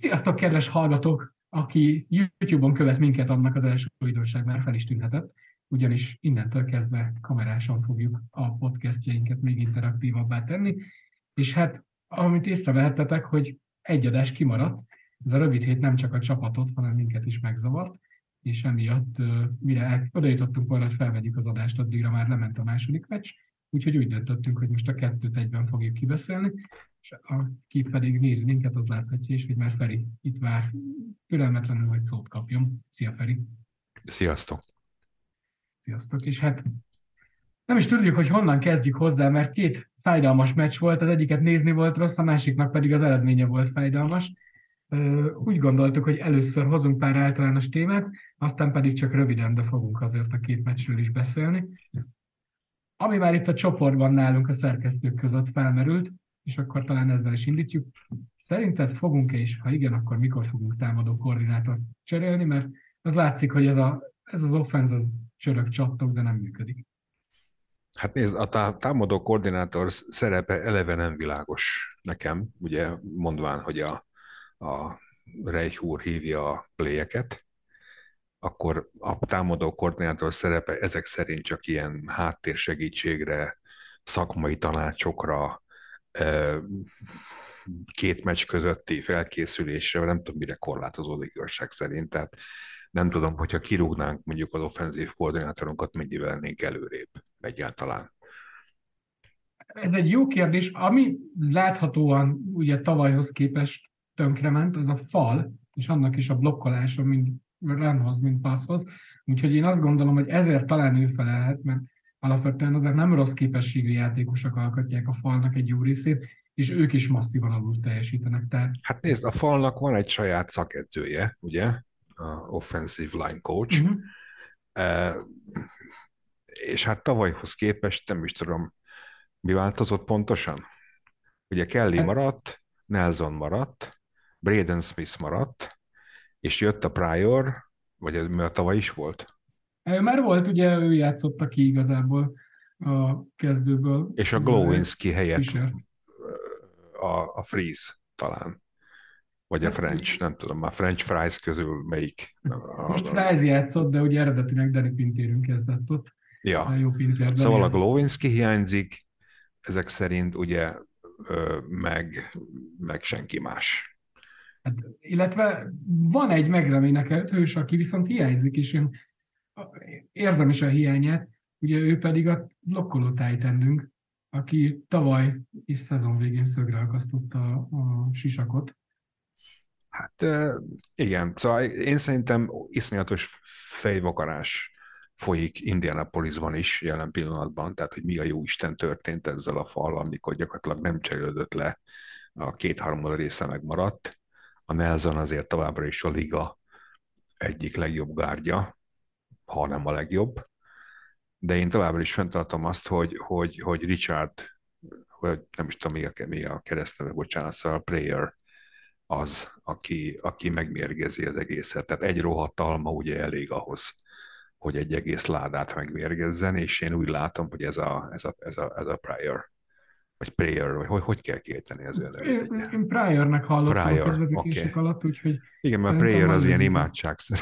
Sziasztok, kedves hallgatók! Aki YouTube-on követ minket, annak az első újdonság már fel is tűnhetett, ugyanis innentől kezdve kamerásan fogjuk a podcastjainket még interaktívabbá tenni, és hát amit észrevehettetek, hogy egy adás kimaradt, ez a rövid hét nem csak a csapatot, hanem minket is megzavart, és emiatt, mire oda jutottunk volna, hogy felvegyük az adást, addigra már lement a második meccs, úgyhogy úgy döntöttünk, hogy most a kettőt egyben fogjuk kibeszélni, és aki pedig néz minket, az láthatja is, hogy már Feri itt vár, türelmetlenül, hogy szót kapjon. Szia Feri! Sziasztok! Sziasztok, és hát nem is tudjuk, hogy honnan kezdjük hozzá, mert két fájdalmas meccs volt, az egyiket nézni volt rossz, a másiknak pedig az eredménye volt fájdalmas. Úgy gondoltuk, hogy először hozunk pár általános témát, aztán pedig csak röviden, de fogunk azért a két meccsről is beszélni. Ami már itt a csoportban nálunk a szerkesztők között felmerült, és akkor talán ezzel is indítjuk. Szerinted fogunk-e is, ha igen, akkor mikor fogunk támadó koordinátort cserélni, mert az látszik, hogy ez, a, ez az offense az csörög csattog, de nem működik. Hát nézd, a támadó koordinátor szerepe eleve nem világos nekem, ugye mondván, hogy a, a Reich úr hívja a pléjeket, akkor a támadó koordinátor szerepe ezek szerint csak ilyen háttérsegítségre, szakmai tanácsokra, két meccs közötti felkészülésre, nem tudom, mire korlátozódik igazság szerint. Tehát nem tudom, hogyha kirúgnánk mondjuk az offenzív koordinátorunkat, mennyivel lennénk előrébb egyáltalán. Ez egy jó kérdés. Ami láthatóan ugye tavalyhoz képest tönkrement, az a fal, és annak is a blokkolása, mind runhoz, mint passzhoz. Úgyhogy én azt gondolom, hogy ezért talán ő felelhet, mert alapvetően azért nem rossz képességű játékosok alkotják a falnak egy jó részét, és ők is masszívan alul teljesítenek. Tehát... Hát nézd, a falnak van egy saját szakedzője, ugye? A offensive line coach. Uh-huh. E, és hát tavalyhoz képest nem is tudom, mi változott pontosan? Ugye Kelly hát... maradt, Nelson maradt, Braden Smith maradt, és jött a Prior, vagy mert tavaly is volt? Már volt, ugye ő játszotta ki igazából a kezdőből. És a Glowinski helyett a, a Freeze talán. Vagy a hát, French, nem tudom, a French Fries közül melyik. Most Fries játszott, de ugye eredetileg Danny Pintérünk kezdett ott. Ja. Jó szóval a Glowinski hiányzik, ezek szerint ugye meg, meg senki más. Hát, illetve van egy megreménekelt hős, aki viszont hiányzik, és én érzem is a hiányát, ugye ő pedig a blokkoló tájtendünk, aki tavaly is szezon végén szögre akasztotta a sisakot. Hát igen, szóval én szerintem iszonyatos fejvakarás folyik Indianapolisban is jelen pillanatban, tehát hogy mi a jó Isten történt ezzel a fal, amikor gyakorlatilag nem cserélődött le, a két-harmad része megmaradt. A Nelson azért továbbra is a liga egyik legjobb gárdja, ha nem a legjobb. De én továbbra is fenntartom azt, hogy, hogy, hogy Richard, vagy nem is tudom, mi a, mi a keresztneve, bocsánat, szóval Prayer az, aki, aki megmérgezi az egészet. Tehát egy rohadt alma ugye elég ahhoz, hogy egy egész ládát megmérgezzen, és én úgy látom, hogy ez a, ez a, ez a, ez a Prior vagy Prayer, vagy hogy, hogy kell kiejteni az ő nevét? Én, én Prior-nek hallottam Prior, a közvetítések okay. alatt, úgyhogy... Igen, mert Prayer az ilyen imádságszerű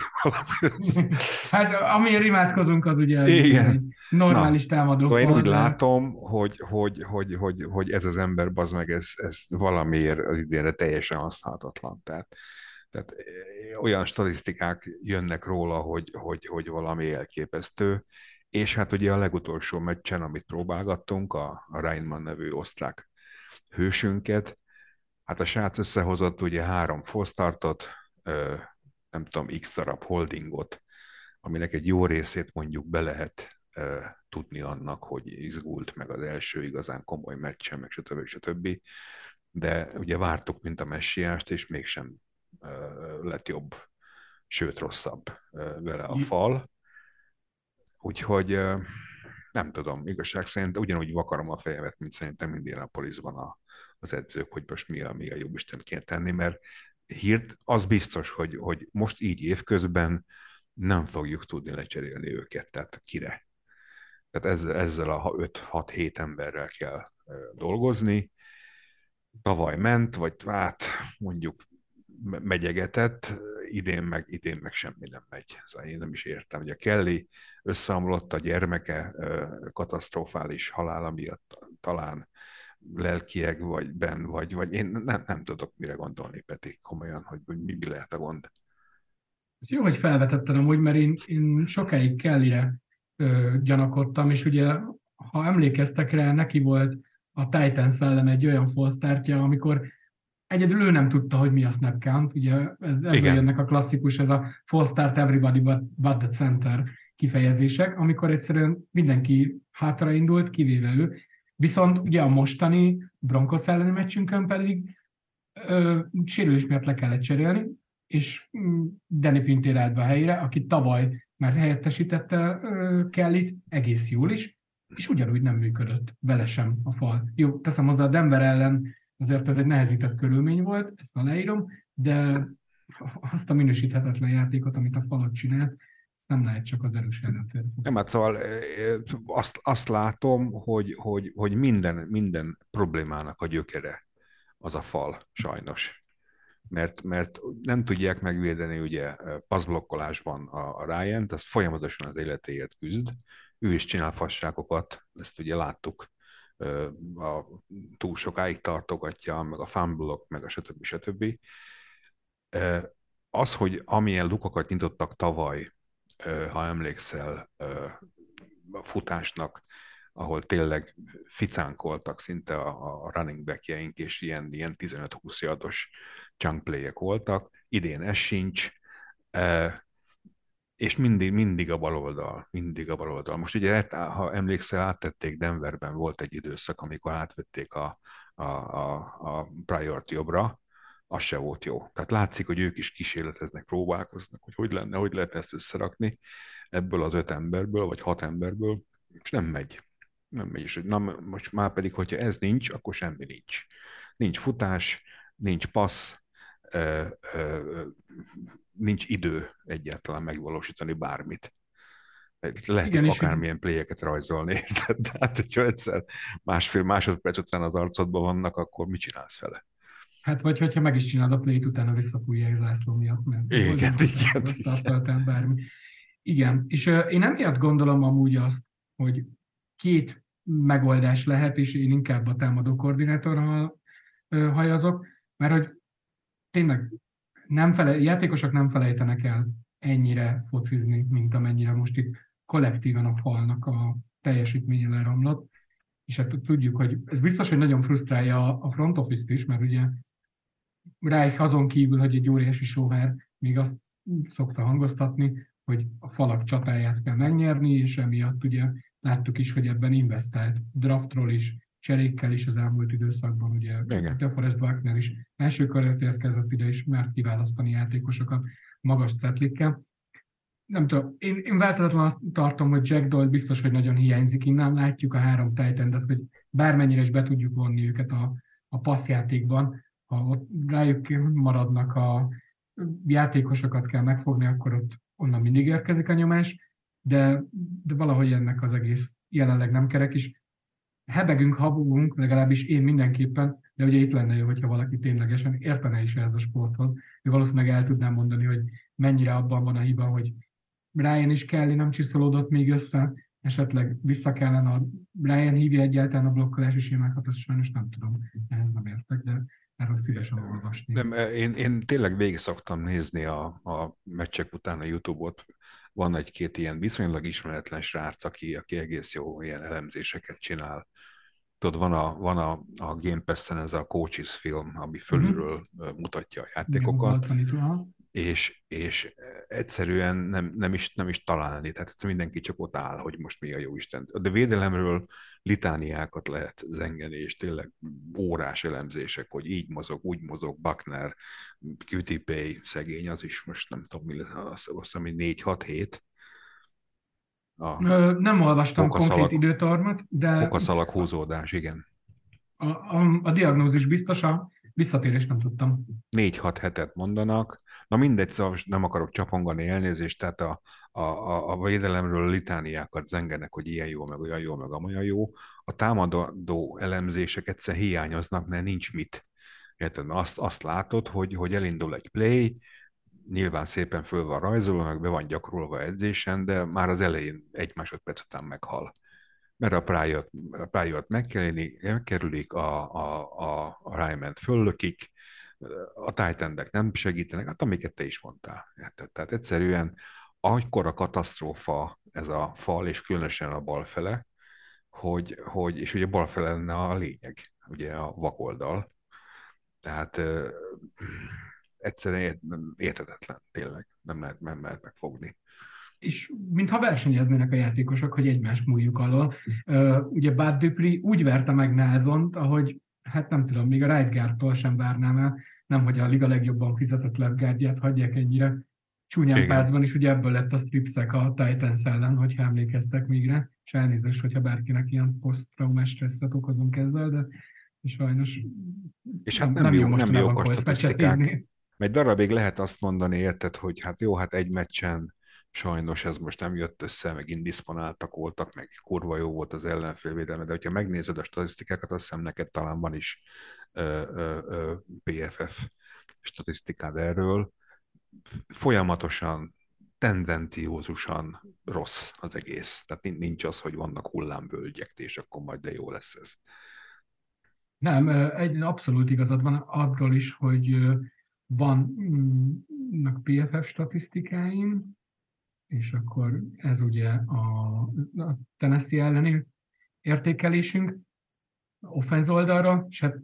Hát amiért imádkozunk, az ugye Igen. normális Na, támadó. Szóval én úgy de... látom, hogy, hogy, hogy, hogy, hogy ez az ember, bazd meg, ez, ez valamiért az idénre teljesen használhatatlan. Tehát, tehát eh, olyan statisztikák jönnek róla, hogy, hogy, hogy valami elképesztő, és hát ugye a legutolsó meccsen, amit próbálgattunk, a, a Reinmann nevű osztrák hősünket, hát a srác összehozott ugye három fosztartot, nem tudom, x darab holdingot, aminek egy jó részét mondjuk be lehet tudni annak, hogy izgult meg az első igazán komoly meccsen, meg stb. stb. De ugye vártuk, mint a messiást, és mégsem lett jobb, sőt rosszabb vele a fal. Úgyhogy nem tudom, igazság szerint ugyanúgy vakarom a fejemet, mint szerintem Indianapolisban a, az edzők, hogy most mi a, mi a jobb Isten kéne tenni, mert hírt az biztos, hogy, hogy most így évközben nem fogjuk tudni lecserélni őket, tehát kire. Tehát ezzel, ezzel a 5-6-7 emberrel kell dolgozni. Tavaly ment, vagy hát mondjuk megyegetett, idén meg, idén meg semmi nem megy. Szóval én nem is értem. Ugye Kelly összeomlott a gyermeke katasztrofális halála miatt talán lelkiek, vagy ben, vagy, vagy én nem, nem tudok mire gondolni, Peti, komolyan, hogy mi, mi lehet a gond. Ez jó, hogy felvetetted amúgy, mert én, én sokáig Kellire ö, gyanakodtam, és ugye, ha emlékeztek rá, neki volt a Titan ellen egy olyan falsztártja, amikor egyedül ő nem tudta, hogy mi a snap count, ugye ez, ebből jönnek a klasszikus, ez a full start everybody but, but the center kifejezések, amikor egyszerűen mindenki hátra indult, kivéve ő. Viszont ugye a mostani Broncos elleni meccsünkön pedig ö, sérülés miatt le kellett cserélni, és mm, Danny Pintér állt be a helyére, aki tavaly már helyettesítette Kellyt egész jól is, és ugyanúgy nem működött vele sem a fal. Jó, teszem hozzá a Denver ellen, azért ez egy nehezített körülmény volt, ezt a leírom, de azt a minősíthetetlen játékot, amit a falat csinált, nem lehet csak az erős ellenfél. Nem, hát szóval azt, azt látom, hogy, hogy, hogy minden, minden problémának a gyökere az a fal, sajnos. Mert, mert nem tudják megvédeni ugye passzblokkolásban a, a Ryan, az folyamatosan az életéért küzd, ő is csinál fasságokat, ezt ugye láttuk, a, túl sokáig tartogatja, meg a fumble meg a stb. stb. Az, hogy amilyen lukakat nyitottak tavaly, ha emlékszel, a futásnak, ahol tényleg ficánkoltak szinte a, a running backjeink, és ilyen, ilyen 15-20 yardos chunk voltak. Idén ez sincs, és mindig, mindig a baloldal, mindig a baloldal. Most ugye, hát, ha emlékszel, áttették Denverben, volt egy időszak, amikor átvették a, a, a, a priority jobbra, az se volt jó. Tehát látszik, hogy ők is kísérleteznek, próbálkoznak, hogy hogy lenne, hogy lehetne ezt összerakni ebből az öt emberből, vagy hat emberből, és nem megy. Nem megy, és na, most már pedig, hogyha ez nincs, akkor semmi nincs. Nincs futás, nincs passz, nincs idő egyáltalán megvalósítani bármit. Lehet Igen, akármilyen pléjeket rajzolni. Tehát, hogyha egyszer másfél másodperc után az arcodban vannak, akkor mit csinálsz vele? Hát vagy hogyha meg is csinálod a playt, utána visszafújják zászló miatt, mert igen, igen, igen, igen. bármi. Igen, és uh, én emiatt gondolom amúgy azt, hogy két megoldás lehet, és én inkább a támadó koordinátorral uh, hajazok, mert hogy tényleg nem fele, játékosok nem felejtenek el ennyire focizni, mint amennyire most itt kollektíven a falnak a teljesítménye leromlott. És hát tudjuk, hogy ez biztos, hogy nagyon frusztrálja a front office-t is, mert ugye Reich azon kívül, hogy egy óriási sóvár, még azt szokta hangoztatni, hogy a falak csatáját kell megnyerni, és emiatt ugye láttuk is, hogy ebben investált draftról is, cserékkel is az elmúlt időszakban, ugye De Forest Wagner is első körért érkezett ide, és mert kiválasztani játékosokat magas cetlikkel. Nem tudom, én, én változatlan azt tartom, hogy Jack Doyle biztos, hogy nagyon hiányzik innen. Látjuk a három titan hogy bármennyire is be tudjuk vonni őket a, a passzjátékban, ha ott rájuk maradnak a játékosokat kell megfogni, akkor ott onnan mindig érkezik a nyomás, de, de valahogy ennek az egész jelenleg nem kerek, is hebegünk, habogunk, legalábbis én mindenképpen, de ugye itt lenne jó, hogyha valaki ténylegesen értene is ez a sporthoz. Ő valószínűleg el tudnám mondani, hogy mennyire abban van a hiba, hogy Brian is Kelly nem csiszolódott még össze, esetleg vissza kellene a Brian hívja egyáltalán a blokkolási sémákat, azt sajnos nem tudom, ehhez nem értek, de erről szívesen olvasni. Nem, én, én tényleg végig szoktam nézni a, a meccsek után a YouTube-ot, van egy-két ilyen viszonylag ismeretlen srác, aki, aki egész jó ilyen elemzéseket csinál tudod, van a, van a, a Game Pass-en ez a Coaches film, ami fölülről uh-huh. mutatja a játékokat, és, és egyszerűen nem, nem, is, nem is találni, tehát mindenki csak ott áll, hogy most mi a jó Isten. De védelemről litániákat lehet zengeni, és tényleg órás elemzések, hogy így mozog, úgy mozog, Buckner, QTP szegény, az is most nem tudom, mi lesz, azt, azt hiszem, 4-6-7, a nem olvastam konkrét időtarmat, de... Okaszalag húzódás, igen. A, a, a diagnózis biztos, a visszatérés nem tudtam. 4-6 hetet mondanak. Na mindegy, szóval nem akarok csapongani elnézést, tehát a, a, a, a védelemről litániákat zengenek, hogy ilyen jó, meg olyan jó, meg amolyan jó. A támadó elemzések egyszer hiányoznak, mert nincs mit Érted? Azt, azt látod, hogy, hogy elindul egy play, nyilván szépen föl van rajzolva, meg be van gyakorolva edzésen, de már az elején egy másodperc után meghal. Mert a prior, a prior megkerülik, a, a, a, a ryman föllökik, a titan nem segítenek, hát amiket te is mondtál. Érted? Tehát egyszerűen a katasztrófa ez a fal, és különösen a bal fele, hogy, hogy és ugye bal fele lenne a lényeg, ugye a vakoldal. Tehát egyszerűen értetetlen, tényleg, nem lehet, nem lehet megfogni. És mintha versenyeznének a játékosok, hogy egymást múljuk alól. Ugye Bad Dupri úgy verte meg Nelsont, ahogy, hát nem tudom, még a Right sem várnám el, nem, hogy a liga legjobban fizetett left hagyják ennyire csúnyán percben is, ugye ebből lett a stripszek a Titans ellen, hogyha emlékeztek még rá, és elnézést, hogyha bárkinek ilyen posztraumás stresszet okozunk ezzel, de sajnos és hát nem, nem, jó, nem jó statisztikák. Egy darabig lehet azt mondani, érted, hogy hát jó, hát egy meccsen sajnos ez most nem jött össze, meg indisponáltak voltak, meg kurva jó volt az ellenfélvédelme, de hogyha megnézed a statisztikákat, azt hiszem neked talán van is ö, ö, ö, PFF statisztikád erről, folyamatosan, tendenciózusan rossz az egész. Tehát nincs az, hogy vannak hullámvölgyek, és akkor majd de jó lesz ez. Nem, egy abszolút igazad van arról is, hogy vannak PFF statisztikáim, és akkor ez ugye a, a Tennessee elleni értékelésünk offenz oldalra, és hát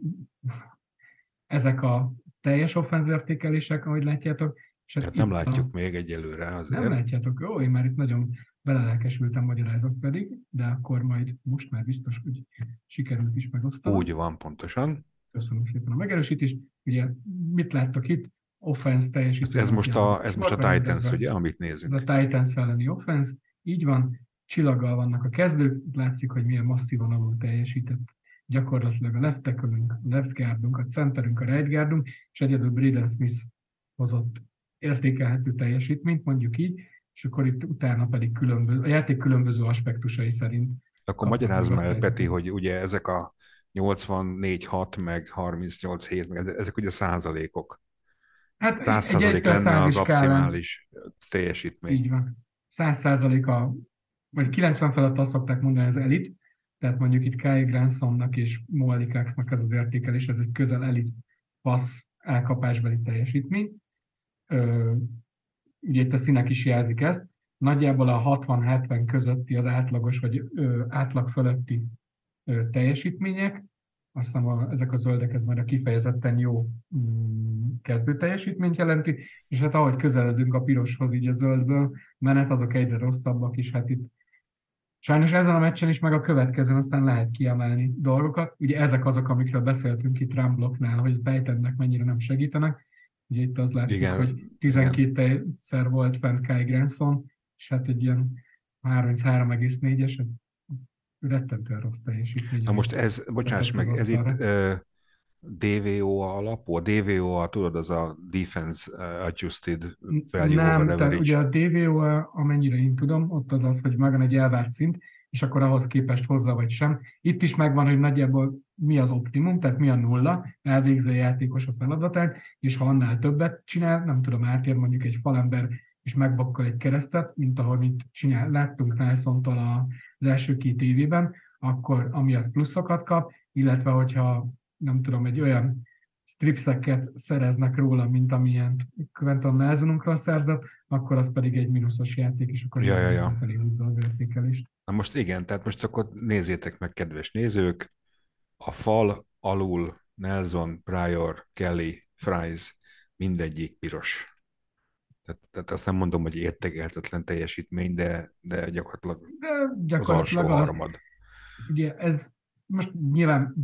ezek a teljes offenz értékelések, ahogy látjátok. És hát, hát nem látjuk a... még egyelőre azért. Nem látjátok, jó, én már itt nagyon belelelkesültem, magyarázok pedig, de akkor majd most már biztos, hogy sikerült is megosztani. Úgy van, pontosan. Köszönöm szépen a megerősítést. Ugye mit láttok itt? offense teljesítmény. Ez most a, ez most a Titans, ugye, amit nézünk. Ez a Titans elleni offense, így van, csillaggal vannak a kezdők, látszik, hogy milyen masszívan alul teljesített gyakorlatilag a left tackle a left guardunk, a centerünk, a right guardunk, és egyedül Braden Smith hozott értékelhető teljesítményt, mondjuk így, és akkor itt utána pedig különböző, a játék különböző aspektusai szerint. Akkor magyarázd el, Peti, hogy ugye ezek a 84-6, meg 38-7, meg ezek ugye százalékok. Hát 100% lenne az optimális teljesítmény. Így van. 100% a, vagy 90 felett azt szokták mondani az elit, tehát mondjuk itt Kai Gransonnak és Moali Coxnak ez az értékelés, ez egy közel elit passz elkapásbeli teljesítmény. Ö, ugye itt a színek is jelzik ezt. Nagyjából a 60-70 közötti az átlagos vagy ö, átlag fölötti teljesítmények, azt hiszem a, ezek a zöldek, ez már a kifejezetten jó mm, kezdő teljesítményt jelenti, és hát ahogy közeledünk a piroshoz így a zöldből, menet azok egyre rosszabbak is, hát itt sajnos ezen a meccsen is, meg a következőn aztán lehet kiemelni dolgokat. Ugye ezek azok, amikről beszéltünk itt Ramblocknál, hogy fejtennek mennyire nem segítenek. Ugye itt az látszik, igen, hogy 12-szer volt fent Kai Granson, és hát egy ilyen 33,4-es, ez rettentően rossz teljesítmény. Na most ez, bocsáss meg, ez itt uh, DVO alapú, a DVO, a, tudod, az a Defense Adjusted Value Nem, over tehát ugye a DVO, amennyire én tudom, ott az az, hogy megvan egy elvárt szint, és akkor ahhoz képest hozza vagy sem. Itt is megvan, hogy nagyjából mi az optimum, tehát mi a nulla, elvégzi a játékos a feladatát, és ha annál többet csinál, nem tudom, átér mondjuk egy falember, és megbakkal egy keresztet, mint ahogy itt csinál, láttunk Nelson-tól az első két évében, akkor amiatt pluszokat kap, illetve hogyha nem tudom, egy olyan stripseket szereznek róla, mint amilyen Quentin Nelsonunkra szerzett, akkor az pedig egy mínuszos játék, és akkor ja, ja, ja. felé húzza az értékelést. Na most igen, tehát most akkor nézzétek meg, kedves nézők, a fal alul Nelson, Pryor, Kelly, Fries, mindegyik piros. Tehát, tehát azt nem mondom, hogy értekelhetetlen teljesítmény, de, de gyakorlatilag, de gyakorlatilag az alsó harmad. Ugye ez most nyilván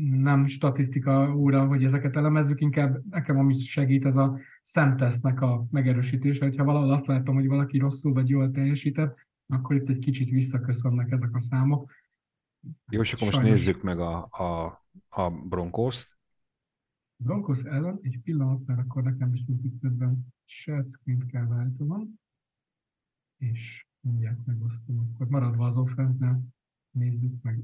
nem statisztika óra, hogy ezeket elemezzük, inkább nekem amit segít ez a szemtesznek a megerősítése, hogyha valahol azt látom, hogy valaki rosszul vagy jól teljesített, akkor itt egy kicsit visszaköszönnek ezek a számok. Jó, és akkor Sajnos... most nézzük meg a, a, a Broncos-t. Broncos ellen egy pillanat, mert akkor nekem viszont itt ebben screen kell váltanom, és mindjárt megosztom. Akkor maradva az offense nézzük meg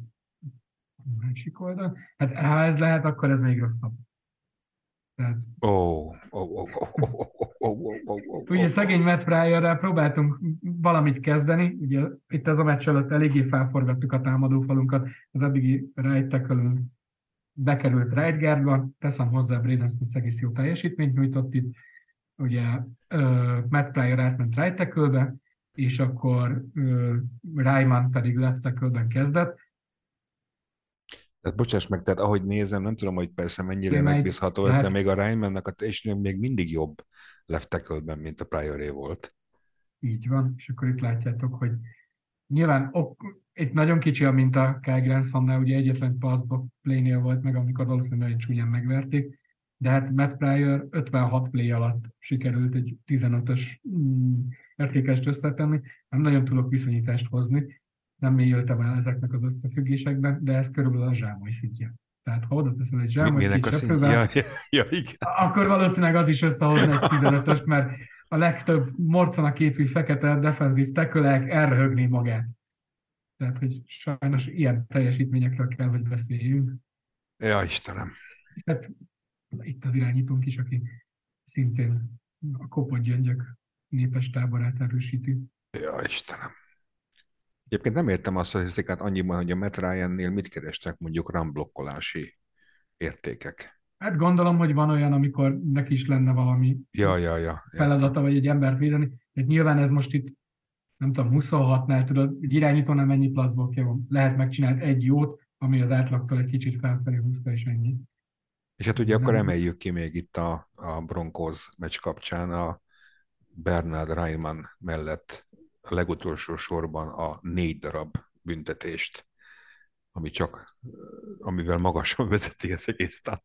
a másik oldal. Hát ha ez lehet, akkor ez még rosszabb. Tehát, ó, ó, ó, ó, ó, ó, ó, ó, ó, ugye szegény Matt Pryorrel próbáltunk valamit kezdeni, ugye itt ez a meccs előtt eléggé felforgattuk a támadófalunkat, az eddigi right bekerült right guardba, teszem hozzá, Braden Smith egész jó teljesítményt nyújtott itt, ugye uh, Matt Pryor átment right és akkor uh, Ryman pedig left kezdett, Tehát bocsáss meg, tehát ahogy nézem, nem tudom, hogy persze mennyire Én meg- megbízható ez, de hát- még a Rymannak a és még mindig jobb left mint a Prioré volt. Így van, és akkor itt látjátok, hogy nyilván ok, itt nagyon kicsi a minta Kyle Grandsonnál, ugye egyetlen passbox play-nél volt meg, amikor valószínűleg nagyon csúnyán megverték, de hát Matt Pryor 56 play alatt sikerült egy 15-ös mm, értékest összetenni, nem nagyon tudok viszonyítást hozni, nem mélyültem el ezeknek az összefüggésekben, de ez körülbelül a zsámoly szintje. Tehát ha oda teszel egy a szín... seprővel, ja, ja, ja, igen. akkor valószínűleg az is összehozna egy 15-öst, mert a legtöbb morcana képű fekete defenzív tekölek elröhögné magát. Tehát, hogy sajnos ilyen teljesítményekről kell, hogy beszéljünk. Ja, Istenem. Hát itt az irányítónk is, aki szintén a kopott gyöngyök népes táborát erősíti. Ja, Istenem. Egyébként nem értem a statisztikát annyiban, hogy a Matt Ryan-nél mit kerestek mondjuk ramblokkolási értékek. Hát gondolom, hogy van olyan, amikor neki is lenne valami Ja, ja, ja. értem. feladata, vagy egy embert védeni. De nyilván ez most itt, nem tudom, 26-nál tudod, egy irányítónál mennyi plaszbokja van. Lehet megcsinált egy jót, ami az átlagtól egy kicsit felfelé húzta, és ennyi. És hát ugye akkor emeljük ki még itt a, a Broncos meccs kapcsán a Bernard Reimann mellett a legutolsó sorban a négy darab büntetést, ami csak, amivel magasan vezeti az egész tá-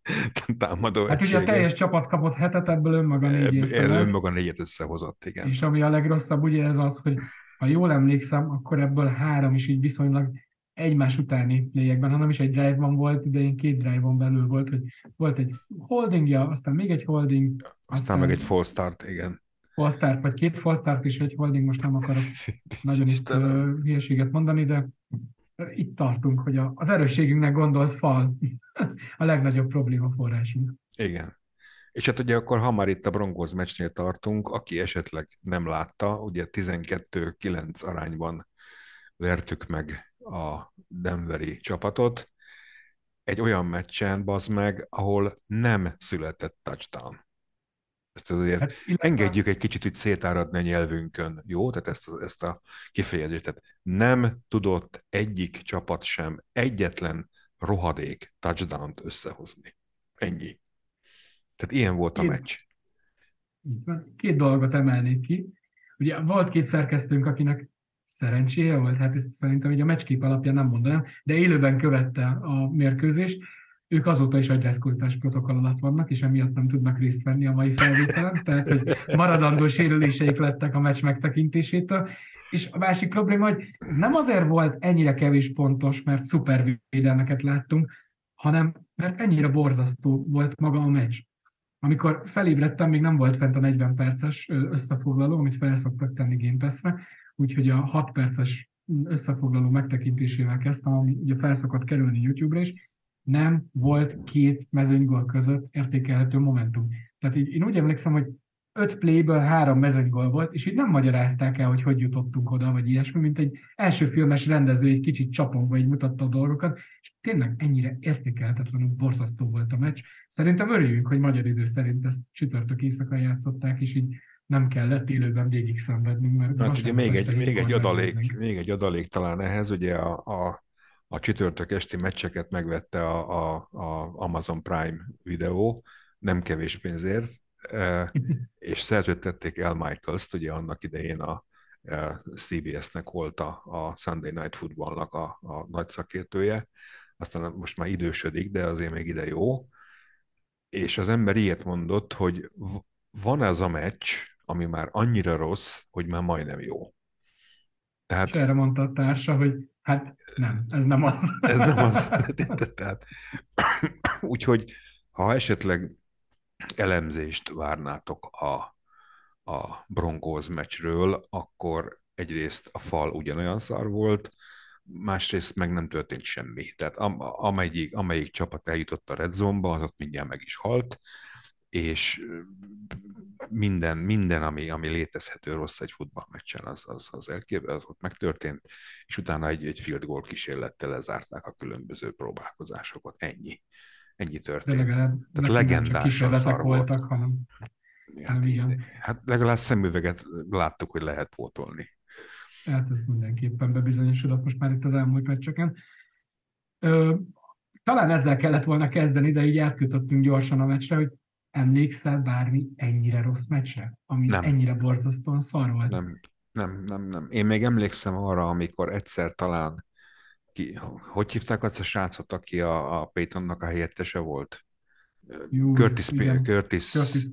támadó Hát ugye a egységet. teljes csapat kapott hetet, ebből önmaga négy Ebb- érte el- meg. önmaga négyet összehozott, igen. És ami a legrosszabb, ugye ez az, hogy ha jól emlékszem, akkor ebből három is így viszonylag egymás utáni playekben, hanem is egy drive-ban volt, idején két drive-on belül volt, hogy volt egy holdingja, aztán még egy holding, Aztán meg egy false start, igen. false start, vagy két false start és egy holding, most nem akarok nagyon uh, hülyeséget mondani, de itt tartunk, hogy az erősségünknek gondolt fal a legnagyobb probléma forrásunk. Igen. És hát ugye akkor, ha már itt a Broncos meccsnél tartunk, aki esetleg nem látta, ugye 12-9 arányban vertük meg a Denveri csapatot, egy olyan meccsen, bazd meg, ahol nem született touchdown. Ezt azért Hát, engedjük egy kicsit úgy szétáradni a nyelvünkön, jó? Tehát ezt, ezt a kifejezést. Tehát nem tudott egyik csapat sem egyetlen rohadék touchdown-t összehozni. Ennyi. Tehát ilyen volt a Én- meccs. Két dolgot emelnék ki. Ugye volt két szerkesztőnk, akinek szerencséje volt, hát ezt szerintem így a meccskép alapján nem mondanám, de élőben követte a mérkőzést. Ők azóta is agyrázkultás protokoll alatt vannak, és emiatt nem tudnak részt venni a mai felvételen, tehát hogy maradandó sérüléseik lettek a meccs megtekintésétől. És a másik probléma, hogy nem azért volt ennyire kevés pontos, mert szuper védelmeket láttunk, hanem mert ennyire borzasztó volt maga a meccs. Amikor felébredtem, még nem volt fent a 40 perces összefoglaló, amit fel szoktak tenni Game Pass-re, úgyhogy a 6 perces összefoglaló megtekintésével kezdtem, ami ugye fel szokott kerülni YouTube-ra is, nem volt két mezőnygól között értékelhető momentum. Tehát így, én úgy emlékszem, hogy öt playből három mezőnygól volt, és így nem magyarázták el, hogy hogy jutottunk oda, vagy ilyesmi, mint egy első filmes rendező egy kicsit csapongva így mutatta a dolgokat, és tényleg ennyire értékelhetetlenül borzasztó volt a meccs. Szerintem örüljünk, hogy magyar idő szerint ezt csütörtök éjszaka játszották, és így nem kellett élőben végig szenvednünk, mert Hát ugye még egy, még egy adalék, megnéznénk. még egy adalék talán ehhez, ugye a, a, a csütörtök esti meccseket megvette a, a, a Amazon Prime videó, nem kevés pénzért, és szerződtették El Michaels-t, ugye annak idején a eh, CBS-nek volt a, a Sunday Night Footballnak a, a nagy szakértője, aztán most már idősödik, de azért még ide jó, és az ember ilyet mondott, hogy van ez a meccs, ami már annyira rossz, hogy már majdnem jó. Tehát És erre mondta a társa, hogy hát nem, ez nem az. ez nem az. Tehát, úgyhogy, ha esetleg elemzést várnátok a, a Broncos meccsről, akkor egyrészt a fal ugyanolyan szar volt, másrészt meg nem történt semmi. Tehát am, amelyik, amelyik csapat eljutott a red zone-ba, az ott mindjárt meg is halt. és minden, minden ami, ami létezhető rossz egy futballmeccsen, az, az, az, elkép, az ott megtörtént, és utána egy, egy field goal kísérlettel lezárták a különböző próbálkozásokat. Ennyi. Ennyi történt. De legalább Tehát legendásan szar voltak, volt. hanem, hát, hanem hát legalább szemüveget láttuk, hogy lehet pótolni. Hát ez mindenképpen bebizonyosodott most már itt az elmúlt meccseken. Ö, talán ezzel kellett volna kezdeni, de így átkötöttünk gyorsan a meccsre, hogy emlékszel bármi ennyire rossz meccsre, ami nem. ennyire borzasztóan szar volt? Nem, nem, nem, nem. Én még emlékszem arra, amikor egyszer talán ki, hogy hívták azt a srácot, aki a, a Paytonnak a helyettese volt? Jú, Curtis, igen. Curtis, Curtis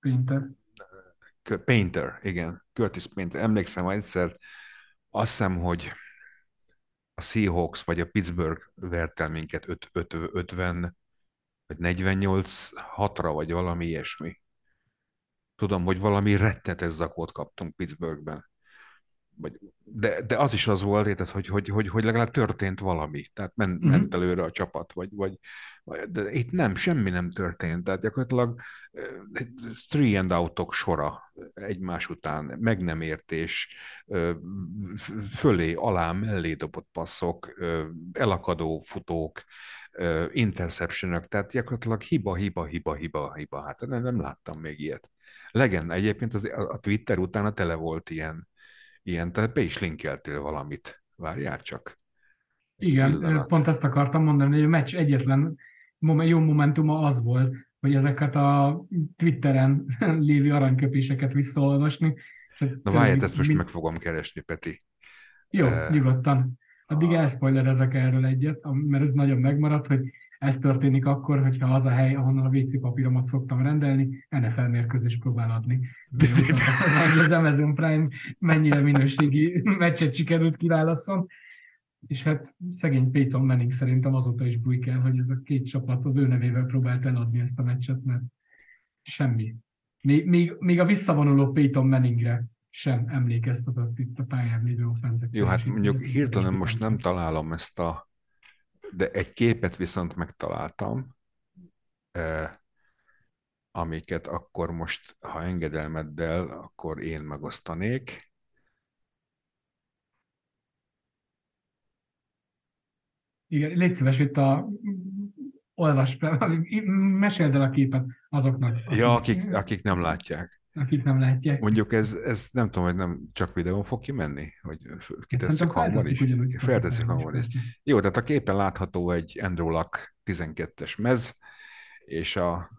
Painter. Painter, igen. Curtis Painter. Emlékszem egyszer, azt hiszem, hogy a Seahawks vagy a Pittsburgh vert el minket 50 vagy 48 6-ra, vagy valami ilyesmi. Tudom, hogy valami rettetes zakót kaptunk Pittsburghben vagy, de, de az is az volt, érted, hogy, hogy, hogy, hogy legalább történt valami, tehát men, mm-hmm. ment előre a csapat, vagy, vagy, de itt nem, semmi nem történt, tehát gyakorlatilag three and outok sora egymás után, meg nem értés, fölé, alá, mellé dobott passzok, elakadó futók, interceptionök, tehát gyakorlatilag hiba, hiba, hiba, hiba, hiba, hát nem, nem láttam még ilyet. Legend, egyébként az, a Twitter utána tele volt ilyen ilyen, tehát be is linkeltél valamit. Várjál csak. Igen, pillanat. pont ezt akartam mondani, hogy a meccs egyetlen jó momentuma az volt, hogy ezeket a Twitteren lévő aranyköpéseket visszaolvasni. Na várj, ezt most mind... meg fogom keresni, Peti. Jó, uh, nyugodtan. Addig ezek erről egyet, mert ez nagyon megmaradt, hogy ez történik akkor, hogyha az a hely, ahonnan a WC papíromat szoktam rendelni, NFL mérkőzést próbál adni. az Amazon Prime mennyire minőségi meccset sikerült kiválasszon. És hát szegény Peyton Manning szerintem azóta is bújik el, hogy ez a két csapat az ő nevével próbált eladni ezt a meccset, mert semmi. Még, még, még a visszavonuló Peyton Manningre sem emlékeztetett itt a pályán lévő offenzek. Jó, hát mondjuk hirtelen most nem találom ezt a de egy képet viszont megtaláltam, amiket akkor most, ha engedelmeddel, akkor én megosztanék. Igen, légy szíves itt a olvas, meséld el a képet azoknak. Ja, akik, akik nem látják akik nem látják. Mondjuk ez, ez nem tudom, hogy nem csak videón fog kimenni, hogy kitesszük hangon is. Feltesszük hangon is. Jó, tehát a képen látható egy Endrolak 12-es mez, és a,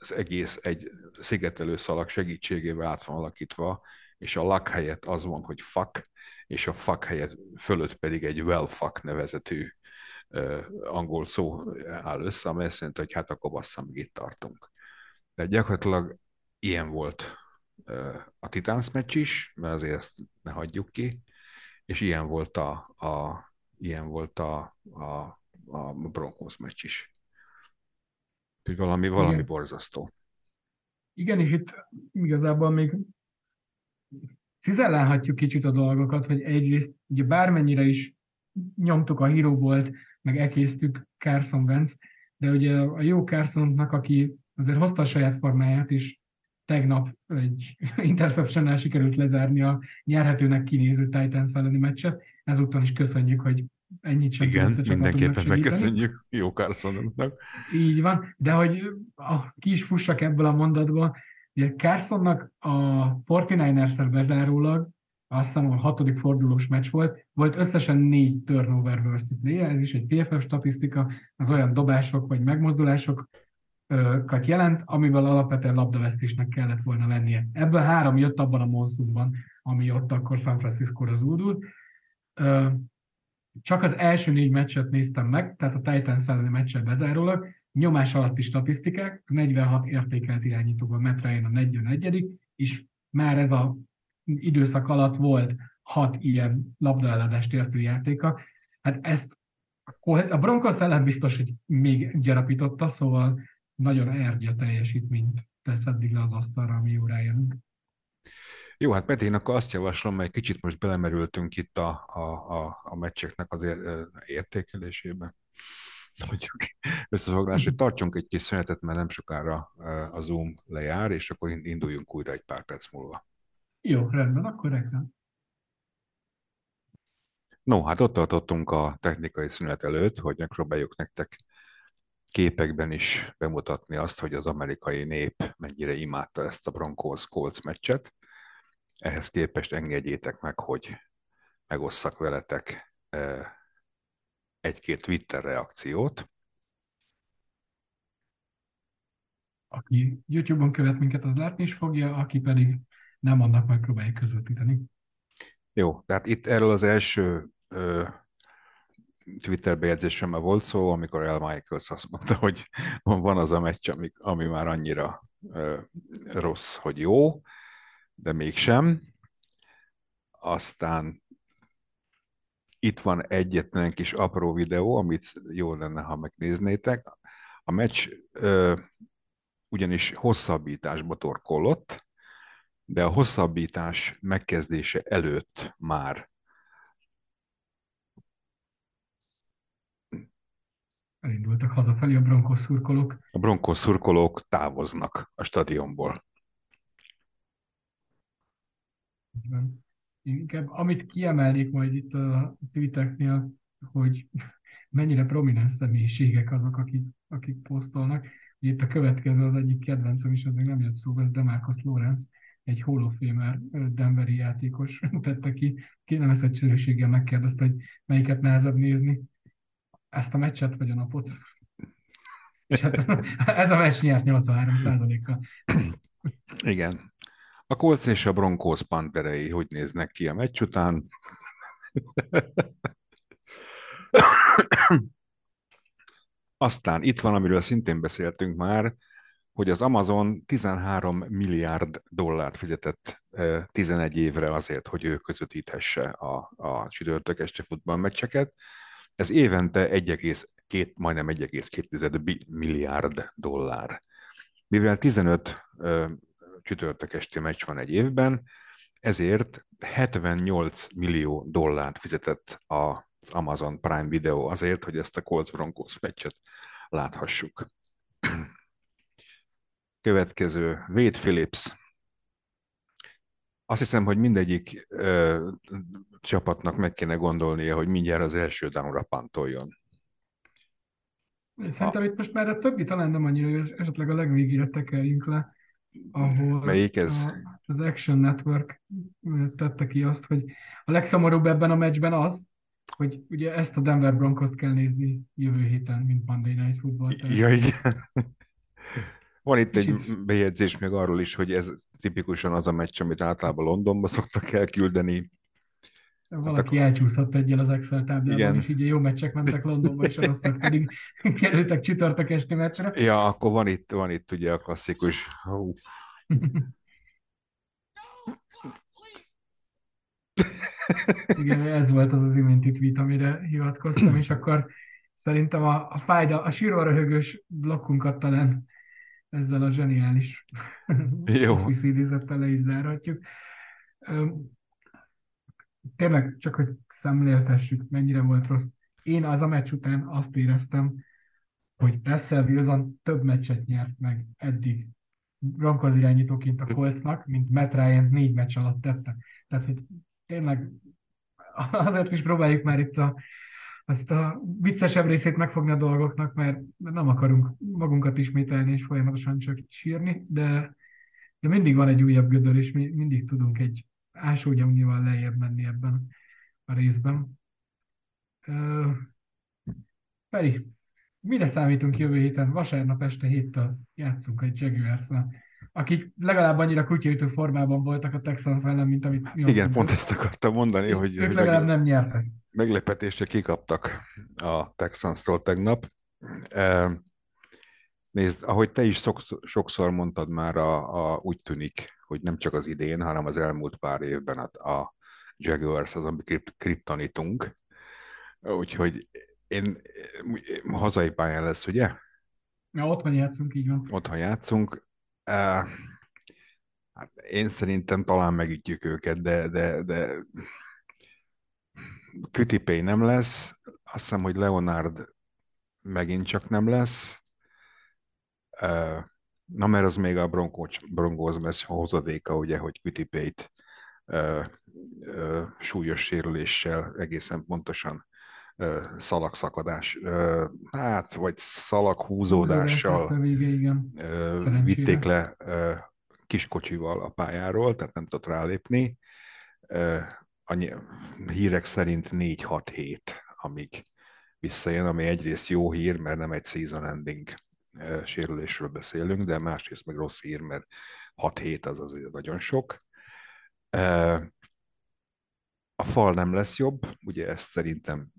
az egész egy szigetelő szalag segítségével át van alakítva, és a lak helyett az van, hogy fuck, és a fuck helyett fölött pedig egy well fuck nevezetű uh, angol szó áll össze, amely azt jelenti, hogy hát akkor basszam, itt tartunk. De gyakorlatilag ilyen volt a Titans meccs is, mert azért ezt ne hagyjuk ki, és ilyen volt a, a, ilyen volt a, a, a Broncos meccs is. Úgyhogy valami, valami Igen. borzasztó. Igen, és itt igazából még cizellálhatjuk kicsit a dolgokat, hogy egyrészt ugye bármennyire is nyomtuk a híró volt, meg ekésztük Carson Wentz, de ugye a jó Carsonnak, aki azért hozta a saját formáját, és tegnap egy interception sikerült lezárni a nyerhetőnek kinéző Titans elleni meccset. Ezúttal is köszönjük, hogy ennyit sem Igen, mindenképpen megköszönjük jó Carsonnak. Így van, de hogy a, ki is fussak ebből a mondatból, ugye Carsonnak a 49ers-el bezárólag, azt hiszem a hatodik fordulós meccs volt, volt összesen négy turnover versus ez is egy PFF statisztika, az olyan dobások vagy megmozdulások, kat jelent, amivel alapvetően labdavesztésnek kellett volna lennie. Ebből három jött abban a monszumban, ami ott akkor San Francisco-ra zúdult. Csak az első négy meccset néztem meg, tehát a Titans elleni meccset bezárólag, nyomás alatti statisztikák, 46 értékelt irányítóban Metrain a 41 és már ez a időszak alatt volt hat ilyen labdaeladást értő játéka. Hát ezt a Broncos ellen biztos, hogy még gyarapította, szóval nagyon ergye teljesítményt tesz eddig le az asztalra, ami órájánunk. Jó, hát Peti, én akkor azt javaslom, mert kicsit most belemerültünk itt a, a, a, a meccseknek az értékelésébe. mondjuk összefoglalás, hogy tartsunk egy kis szünetet, mert nem sokára a Zoom lejár, és akkor induljunk újra egy pár perc múlva. Jó, rendben, akkor reklám. No, hát ott tartottunk a technikai szünet előtt, hogy megpróbáljuk nektek képekben is bemutatni azt, hogy az amerikai nép mennyire imádta ezt a Broncos-Colts meccset. Ehhez képest engedjétek meg, hogy megosszak veletek egy-két Twitter reakciót. Aki YouTube-on követ minket, az látni is fogja, aki pedig nem, annak megpróbáljuk közvetíteni. Jó, tehát itt erről az első ö, Twitter bejegyzésemmel volt szó, amikor El Michaels azt mondta, hogy van az a meccs, ami, ami már annyira ö, rossz, hogy jó, de mégsem. Aztán itt van egyetlen kis apró videó, amit jó lenne, ha megnéznétek. A meccs ö, ugyanis hosszabbításba torkolott, de a hosszabbítás megkezdése előtt már elindultak hazafelé a bronkos szurkolók. A bronkos szurkolók távoznak a stadionból. Inkább, amit kiemelnék majd itt a tweeteknél, hogy mennyire prominens személyiségek azok, akik, akik posztolnak. Itt a következő az egyik kedvencem is, az még nem jött szóba, ez Demarcus Lawrence, egy Hall of Famer Denveri játékos tette ki, ki nem egyszerűséggel megkérdezte, hogy melyiket nehezebb nézni, ezt a meccset vagy a napot. És hát ez a meccs nyert 83%-kal. Igen. A Colts és a Broncos panterei hogy néznek ki a meccs után? Aztán itt van, amiről szintén beszéltünk már, hogy az Amazon 13 milliárd dollárt fizetett 11 évre azért, hogy ő közvetíthesse a, a csütörtök este futballmeccseket. Ez évente 1,2, majdnem 1,2 milliárd dollár. Mivel 15 csütörtök esti meccs van egy évben, ezért 78 millió dollárt fizetett az Amazon Prime Video azért, hogy ezt a Colts Broncos meccset láthassuk. Következő, Wade Phillips. Azt hiszem, hogy mindegyik ö, csapatnak meg kéne gondolnia, hogy mindjárt az első downra pantoljon. Szerintem itt most már a többi talán nem annyira, hogy esetleg a legvégére tekerjünk le ahol Melyik ez? A, az Action Network tette ki azt, hogy a legszomorúbb ebben a meccsben az, hogy ugye ezt a Denver Broncos kell nézni jövő héten, mint Monday Night Football. Ja, igen. Van itt egy bejegyzés még arról is, hogy ez tipikusan az a meccs, amit általában Londonba szoktak elküldeni. Valaki hát akkor... elcsúszott egyel az Excel táblában, Igen. és így jó meccsek mentek Londonba, és a rosszak pedig kerültek csütörtök esti meccsre. Ja, akkor van itt, van itt ugye a klasszikus. Oh. Igen, ez volt az az iménti tweet, amire hivatkoztam, és akkor szerintem a, a fájda, a sírva röhögős blokkunkat talán ezzel a zseniális Jó. idézettel le is zárhatjuk tényleg csak, hogy szemléltessük, mennyire volt rossz. Én az a meccs után azt éreztem, hogy Russell Wilson több meccset nyert meg eddig Broncos irányítóként a Coltsnak, mint Matt Ryan négy meccs alatt tette. Tehát, hogy tényleg azért is próbáljuk már itt a, azt a viccesebb részét megfogni a dolgoknak, mert nem akarunk magunkat ismételni és folyamatosan csak sírni, de, de mindig van egy újabb gödör, és mi mindig tudunk egy ásógyamnyival lejjebb menni ebben a részben. Uh, Feri, mire számítunk jövő héten? Vasárnap este héttel játszunk egy jaguars akik legalább annyira kutyaütő formában voltak a Texans ellen, mint amit mi Igen, pont ezt akartam mondani, hogy ők legalább nem nyertek. Meglepetésre kikaptak a Texans-tól tegnap. Nézd, ahogy te is sokszor mondtad már, a, a, úgy tűnik, hogy nem csak az idén, hanem az elmúlt pár évben a, a Jaguars az, ami kriptonitunk. Úgyhogy én hazai pályán lesz, ugye? Ja, otthon játszunk, így van. Otthon játszunk. Hát én szerintem talán megütjük őket, de, de, de Kütipé nem lesz. Azt hiszem, hogy Leonard megint csak nem lesz. Na, mert az még a Broncos meccs hozadéka, ugye, hogy Quitipate súlyos sérüléssel egészen pontosan szalagszakadás, hát, vagy szalaghúzódással vitték le kiskocsival a pályáról, tehát nem tudott rálépni. Annyi, hírek szerint 4-6 hét, amíg visszajön, ami egyrészt jó hír, mert nem egy season ending sérülésről beszélünk, de másrészt meg rossz hír, mert 6 hét az azért nagyon sok. A fal nem lesz jobb, ugye ezt szerintem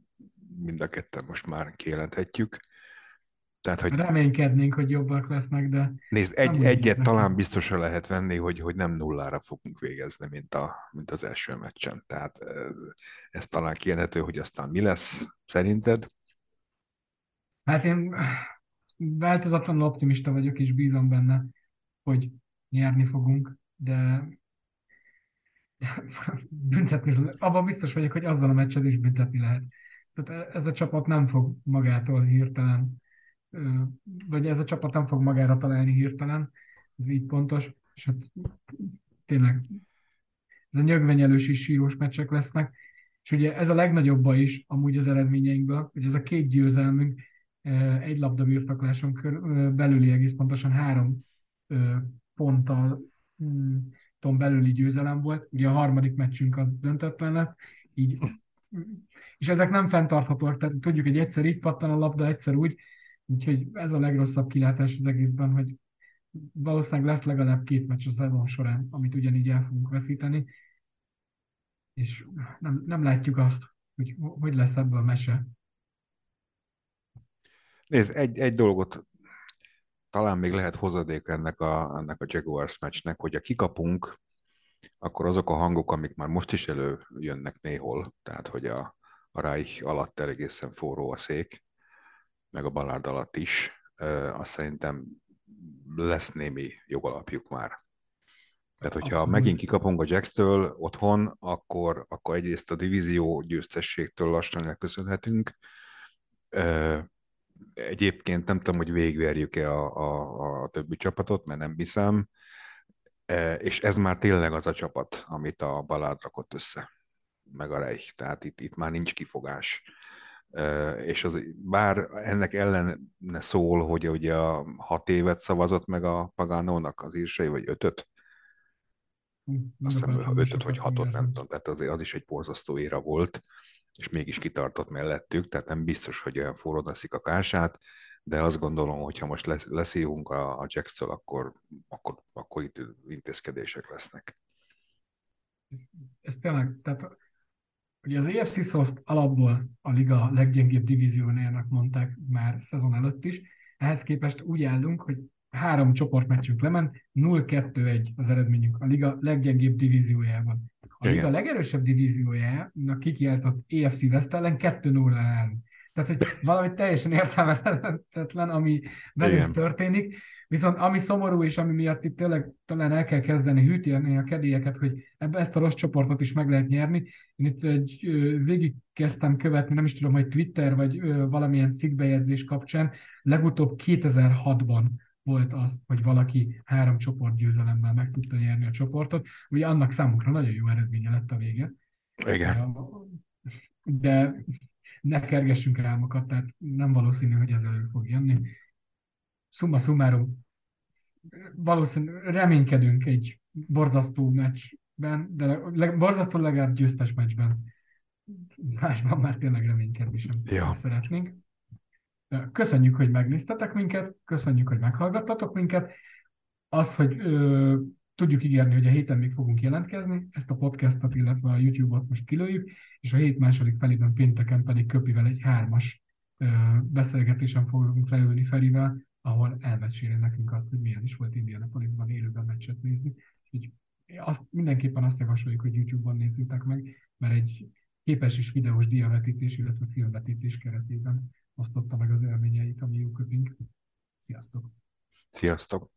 mind a ketten most már kijelenthetjük. Tehát, hogy Reménykednénk, hogy jobbak lesznek, de... Nézd, egy, egyet talán biztosra lehet venni, hogy, hogy nem nullára fogunk végezni, mint, a, mint az első meccsen. Tehát ez talán kijelenthető, hogy aztán mi lesz, szerinted? Hát én változatlanul optimista vagyok, és bízom benne, hogy nyerni fogunk, de büntetni, abban biztos vagyok, hogy azzal a meccset is büntetni lehet. Tehát ez a csapat nem fog magától hirtelen, vagy ez a csapat nem fog magára találni hirtelen, ez így pontos, és hát tényleg ez a nyögvenyelős és sírós meccsek lesznek, és ugye ez a legnagyobb baj is amúgy az eredményeinkből, hogy ez a két győzelmünk egy labda birtokláson belüli egész pontosan három ponttal mm, ton belüli győzelem volt. Ugye a harmadik meccsünk az döntetlen lett, így, és ezek nem fenntarthatóak, tehát tudjuk, hogy egyszer így pattan a labda, egyszer úgy, úgyhogy ez a legrosszabb kilátás az egészben, hogy valószínűleg lesz legalább két meccs a szezon során, amit ugyanígy el fogunk veszíteni, és nem, nem látjuk azt, hogy hogy lesz ebből mese. Nézd, egy, egy dolgot talán még lehet hozadék ennek a, ennek a Jaguars meccsnek, hogy a kikapunk, akkor azok a hangok, amik már most is előjönnek néhol, tehát hogy a, a Reich alatt egészen forró a szék, meg a Ballard alatt is, azt szerintem lesz némi jogalapjuk már. Tehát, hogyha Abszolút. megint kikapunk a Jacks-től otthon, akkor, akkor egyrészt a divízió győztességtől lassan elköszönhetünk, Egyébként nem tudom, hogy végigverjük-e a, a, a többi csapatot, mert nem hiszem, és ez már tényleg az a csapat, amit a Balád rakott össze, meg a Reich, tehát itt, itt már nincs kifogás. És az, bár ennek ellene szól, hogy ugye a hat évet szavazott meg a Pagánónak az írsai, vagy ötöt, azt hiszem ötöt vagy hatot, nem tudom, tehát azért az is egy borzasztó éra volt, és mégis kitartott mellettük, tehát nem biztos, hogy olyan forró a kását, de azt gondolom, hogy ha most leszívunk a, a Jacks-től, akkor, akkor, akkor itt intézkedések lesznek. Ez tényleg, tehát ugye az AFC Soft alapból a liga leggyengébb divíziónájának mondták már szezon előtt is, ehhez képest úgy állunk, hogy három csoportmeccsünk lement, 0-2-1 az eredményünk a liga leggyengébb divíziójában. A liga legerősebb divíziójának kikiáltott EFC West ellen 2-0 áll. Tehát, hogy valami teljesen értelmetetlen, ami velünk történik. Viszont ami szomorú, és ami miatt itt tényleg talán el kell kezdeni hűtélni a kedélyeket, hogy ebbe ezt a rossz csoportot is meg lehet nyerni. Én itt egy, végig kezdtem követni, nem is tudom, hogy Twitter vagy valamilyen cikkbejegyzés kapcsán, legutóbb 2006-ban volt az, hogy valaki három csoport győzelemmel meg tudta nyerni a csoportot. Ugye annak számunkra nagyon jó eredménye lett a vége. Igen. De ne kergessünk álmokat, tehát nem valószínű, hogy ez elő fog jönni. Summa summarum, valószínű, reménykedünk egy borzasztó meccsben, de leg, borzasztó legalább győztes meccsben. Másban már tényleg reménykedni sem ja. szeretnénk. Köszönjük, hogy megnéztetek minket, köszönjük, hogy meghallgattatok minket. Azt, hogy ö, tudjuk ígérni, hogy a héten még fogunk jelentkezni, ezt a podcastot, illetve a YouTube-ot most kilőjük, és a hét második felében pénteken pedig Köpivel egy hármas ö, beszélgetésen fogunk leülni Ferivel, ahol elmeséli nekünk azt, hogy milyen is volt Indianapolisban élőben meccset nézni. Így azt, mindenképpen azt javasoljuk, hogy YouTube-on nézzétek meg, mert egy képes és videós diavetítés, illetve filmvetítés keretében osztotta meg az élményeit a mi Sziasztok! Sziasztok!